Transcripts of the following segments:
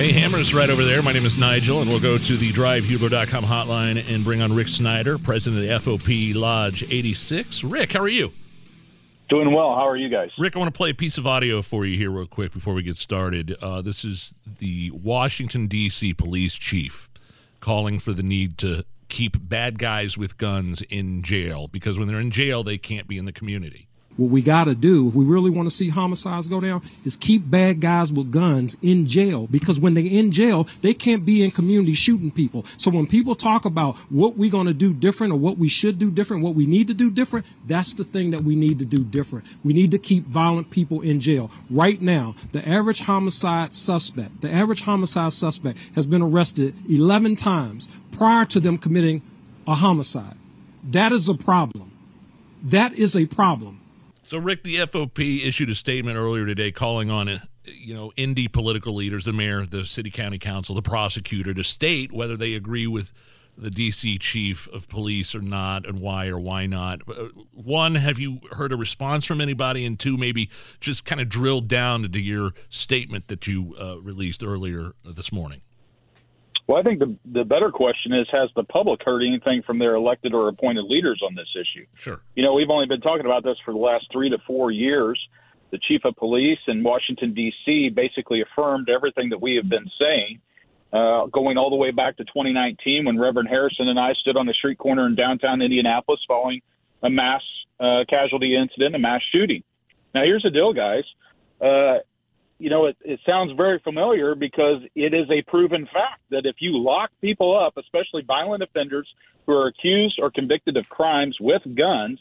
Hey, Hammer's right over there. My name is Nigel, and we'll go to the drivehugo.com hotline and bring on Rick Snyder, president of the FOP Lodge 86. Rick, how are you? Doing well. How are you guys? Rick, I want to play a piece of audio for you here, real quick, before we get started. Uh, this is the Washington, D.C. police chief calling for the need to keep bad guys with guns in jail because when they're in jail, they can't be in the community. What we got to do, if we really want to see homicides go down, is keep bad guys with guns in jail. Because when they're in jail, they can't be in community shooting people. So when people talk about what we're going to do different or what we should do different, what we need to do different, that's the thing that we need to do different. We need to keep violent people in jail. Right now, the average homicide suspect, the average homicide suspect has been arrested 11 times prior to them committing a homicide. That is a problem. That is a problem. So, Rick, the FOP issued a statement earlier today calling on, uh, you know, Indy political leaders, the mayor, the city county council, the prosecutor, to state whether they agree with the DC chief of police or not, and why or why not. Uh, one, have you heard a response from anybody? And two, maybe just kind of drill down into your statement that you uh, released earlier this morning. Well, I think the the better question is: Has the public heard anything from their elected or appointed leaders on this issue? Sure. You know, we've only been talking about this for the last three to four years. The chief of police in Washington D.C. basically affirmed everything that we have been saying, uh, going all the way back to 2019 when Reverend Harrison and I stood on the street corner in downtown Indianapolis following a mass uh, casualty incident, a mass shooting. Now, here's the deal, guys. Uh, you know, it, it sounds very familiar because it is a proven fact that if you lock people up, especially violent offenders who are accused or convicted of crimes with guns,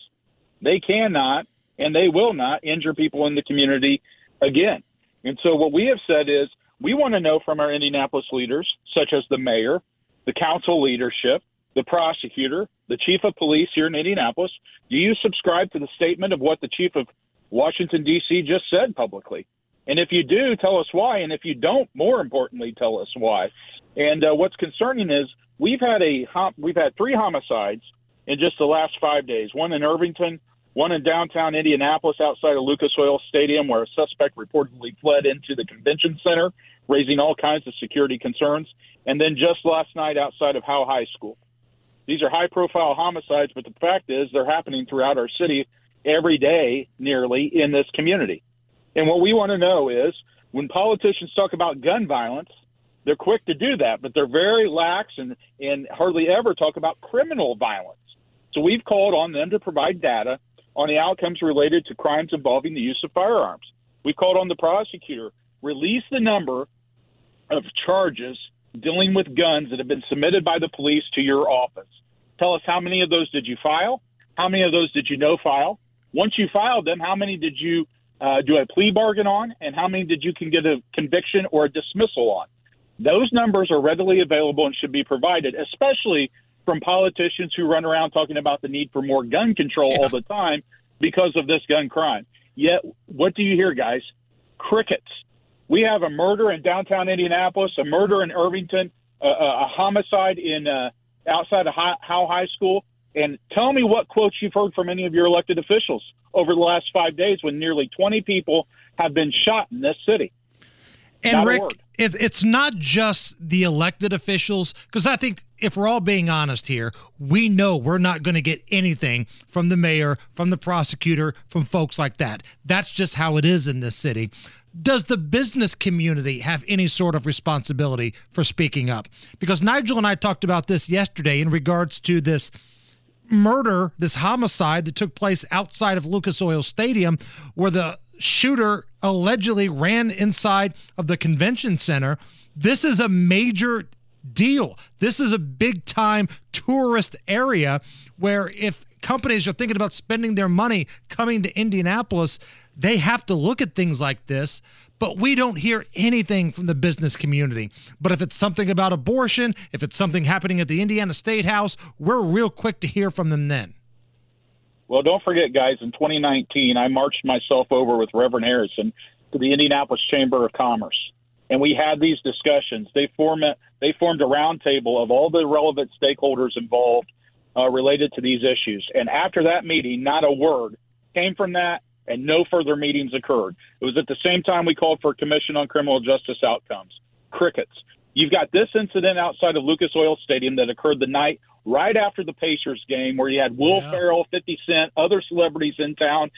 they cannot and they will not injure people in the community again. And so what we have said is we want to know from our Indianapolis leaders, such as the mayor, the council leadership, the prosecutor, the chief of police here in Indianapolis, do you subscribe to the statement of what the chief of Washington, D.C. just said publicly? And if you do, tell us why. And if you don't, more importantly, tell us why. And uh, what's concerning is we've had a we've had three homicides in just the last five days. One in Irvington, one in downtown Indianapolis, outside of Lucas Oil Stadium, where a suspect reportedly fled into the convention center, raising all kinds of security concerns. And then just last night, outside of Howe High School. These are high-profile homicides, but the fact is they're happening throughout our city every day, nearly in this community. And what we want to know is when politicians talk about gun violence, they're quick to do that, but they're very lax and, and hardly ever talk about criminal violence. So we've called on them to provide data on the outcomes related to crimes involving the use of firearms. We called on the prosecutor release the number of charges dealing with guns that have been submitted by the police to your office. Tell us how many of those did you file? How many of those did you no file? Once you filed them, how many did you uh, do a plea bargain on, and how many did you can get a conviction or a dismissal on. Those numbers are readily available and should be provided, especially from politicians who run around talking about the need for more gun control yeah. all the time because of this gun crime. Yet, what do you hear, guys? Crickets. We have a murder in downtown Indianapolis, a murder in Irvington, a, a homicide in uh, outside of Howe High School, and tell me what quotes you've heard from any of your elected officials over the last five days when nearly 20 people have been shot in this city. And not Rick, it, it's not just the elected officials, because I think if we're all being honest here, we know we're not going to get anything from the mayor, from the prosecutor, from folks like that. That's just how it is in this city. Does the business community have any sort of responsibility for speaking up? Because Nigel and I talked about this yesterday in regards to this murder, this homicide that took place outside of Lucas Oil Stadium, where the shooter allegedly ran inside of the convention center. This is a major deal. This is a big time tourist area where if companies are thinking about spending their money coming to Indianapolis, they have to look at things like this. But we don't hear anything from the business community. But if it's something about abortion, if it's something happening at the Indiana State House, we're real quick to hear from them then. Well, don't forget, guys, in 2019, I marched myself over with Reverend Harrison to the Indianapolis Chamber of Commerce. And we had these discussions. They formed, they formed a roundtable of all the relevant stakeholders involved uh, related to these issues. And after that meeting, not a word came from that, and no further meetings occurred. It was at the same time we called for a commission on criminal justice outcomes. Crickets. You've got this incident outside of Lucas Oil Stadium that occurred the night right after the Pacers game, where you had Will yeah. Ferrell, 50 Cent, other celebrities in town.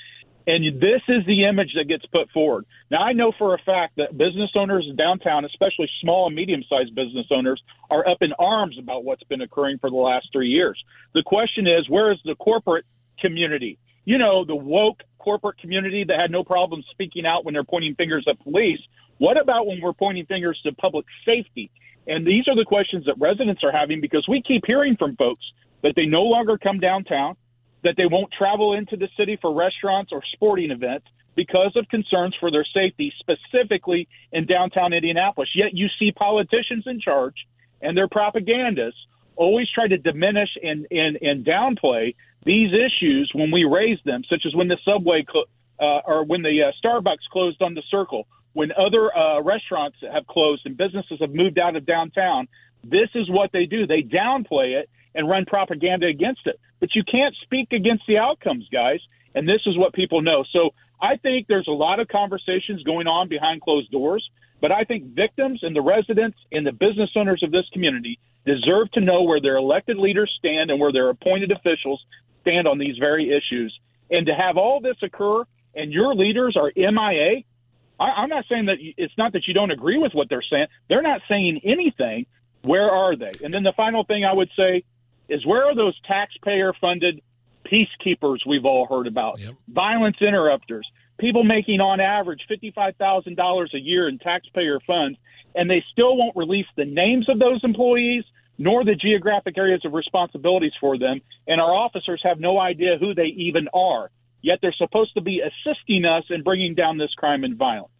And this is the image that gets put forward. Now, I know for a fact that business owners downtown, especially small and medium sized business owners, are up in arms about what's been occurring for the last three years. The question is, where is the corporate community? You know, the woke corporate community that had no problem speaking out when they're pointing fingers at police. What about when we're pointing fingers to public safety? And these are the questions that residents are having because we keep hearing from folks that they no longer come downtown, that they won't travel into the city for restaurants or sporting events because of concerns for their safety, specifically in downtown Indianapolis. Yet you see politicians in charge and their propagandists always try to diminish and, and, and downplay these issues when we raise them, such as when the subway cl- uh, or when the uh, Starbucks closed on the circle, when other uh, restaurants have closed and businesses have moved out of downtown. This is what they do. They downplay it and run propaganda against it. But you can't speak against the outcomes, guys. And this is what people know. So I think there's a lot of conversations going on behind closed doors. But I think victims and the residents and the business owners of this community deserve to know where their elected leaders stand and where their appointed officials stand on these very issues. And to have all this occur and your leaders are MIA, I, am not saying that it's not that you don't agree with what they're saying. They're not saying anything. Where are they? And then the final thing I would say is where are those taxpayer funded peacekeepers we've all heard about? Yep. Violence interrupters, people making on average $55,000 a year in taxpayer funds, and they still won't release the names of those employees nor the geographic areas of responsibilities for them. And our officers have no idea who they even are. Yet they're supposed to be assisting us in bringing down this crime and violence.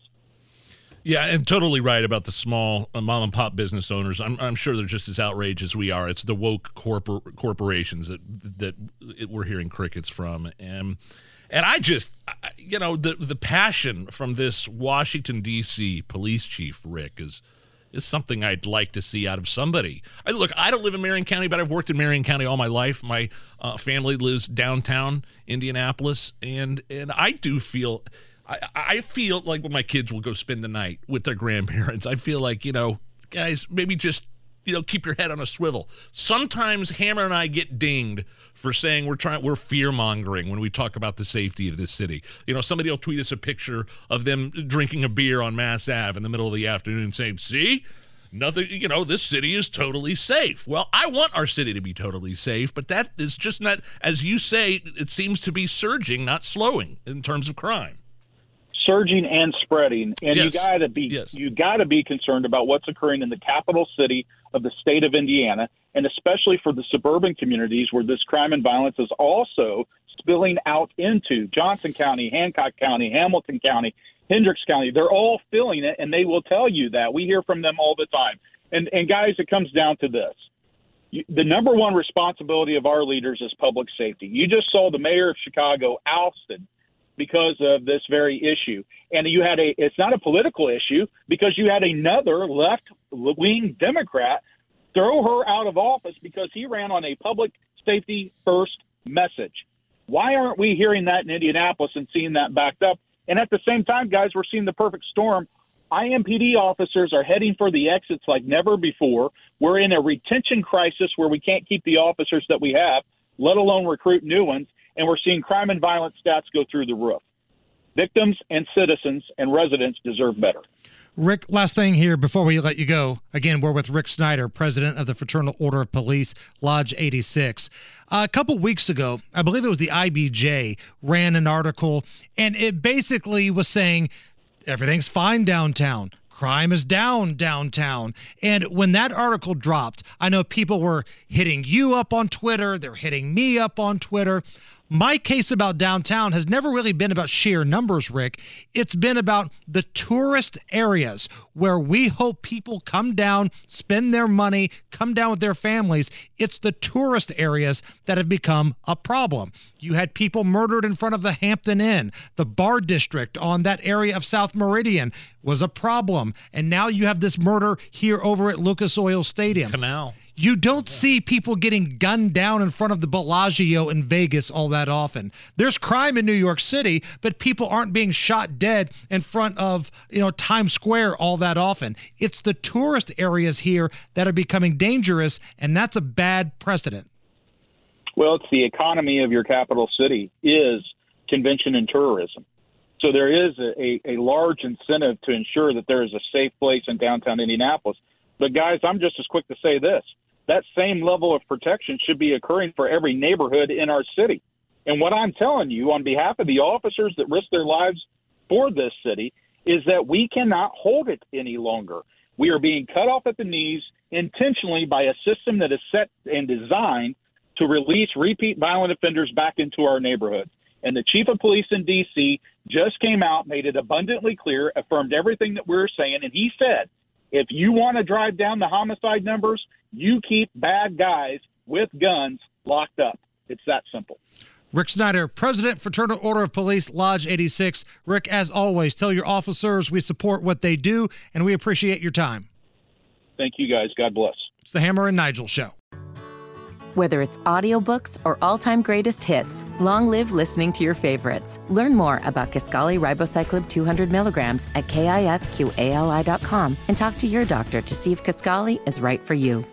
Yeah, and totally right about the small uh, mom and pop business owners. I'm, I'm sure they're just as outraged as we are. It's the woke corpor- corporations that that we're hearing crickets from, and and I just, you know, the the passion from this Washington D.C. police chief Rick is is something I'd like to see out of somebody. I, look, I don't live in Marion County, but I've worked in Marion County all my life. My uh, family lives downtown Indianapolis, and and I do feel. I, I feel like when my kids will go spend the night with their grandparents, I feel like, you know, guys, maybe just you know keep your head on a swivel. Sometimes hammer and i get dinged for saying we're trying we're fear mongering when we talk about the safety of this city. You know somebody will tweet us a picture of them drinking a beer on mass ave in the middle of the afternoon saying see nothing you know this city is totally safe. Well i want our city to be totally safe but that is just not as you say it seems to be surging not slowing in terms of crime surging and spreading, and yes. you got to be yes. you got to be concerned about what's occurring in the capital city of the state of Indiana, and especially for the suburban communities where this crime and violence is also spilling out into Johnson County, Hancock County, Hamilton County, Hendricks County. They're all feeling it, and they will tell you that. We hear from them all the time. And and guys, it comes down to this. The number one responsibility of our leaders is public safety. You just saw the mayor of Chicago ousted because of this very issue. And you had a, it's not a political issue because you had another left wing Democrat throw her out of office because he ran on a public safety first message. Why aren't we hearing that in Indianapolis and seeing that backed up? And at the same time, guys, we're seeing the perfect storm. IMPD officers are heading for the exits like never before. We're in a retention crisis where we can't keep the officers that we have, let alone recruit new ones and we're seeing crime and violence stats go through the roof. Victims and citizens and residents deserve better. Rick, last thing here before we let you go. Again, we're with Rick Snyder, president of the Fraternal Order of Police, Lodge 86. Uh, a couple weeks ago, I believe it was the IBJ, ran an article, and it basically was saying everything's fine downtown. Crime is down downtown. And when that article dropped, I know people were hitting you up on Twitter, they're hitting me up on Twitter. My case about downtown has never really been about sheer numbers, Rick. It's been about the tourist areas where we hope people come down, spend their money, come down with their families. It's the tourist areas that have become a problem. You had people murdered in front of the Hampton Inn. The bar district on that area of South Meridian was a problem. And now you have this murder here over at Lucas Oil Stadium. Canal. You don't see people getting gunned down in front of the Bellagio in Vegas all that often. There's crime in New York City, but people aren't being shot dead in front of, you know, Times Square all that often. It's the tourist areas here that are becoming dangerous, and that's a bad precedent. Well, it's the economy of your capital city is convention and tourism. So there is a, a, large incentive to ensure that there is a safe place in downtown Indianapolis. But guys, I'm just as quick to say this that same level of protection should be occurring for every neighborhood in our city. And what I'm telling you on behalf of the officers that risk their lives for this city is that we cannot hold it any longer. We are being cut off at the knees intentionally by a system that is set and designed to release repeat violent offenders back into our neighborhood. And the chief of police in D.C. just came out, made it abundantly clear, affirmed everything that we we're saying, and he said, if you want to drive down the homicide numbers, you keep bad guys with guns locked up. It's that simple. Rick Snyder, President, Fraternal Order of Police, Lodge 86. Rick, as always, tell your officers we support what they do and we appreciate your time. Thank you, guys. God bless. It's the Hammer and Nigel Show. Whether it's audiobooks or all-time greatest hits, long live listening to your favorites. Learn more about Kisqali Ribociclib 200 milligrams at kisqali.com and talk to your doctor to see if Kisqali is right for you.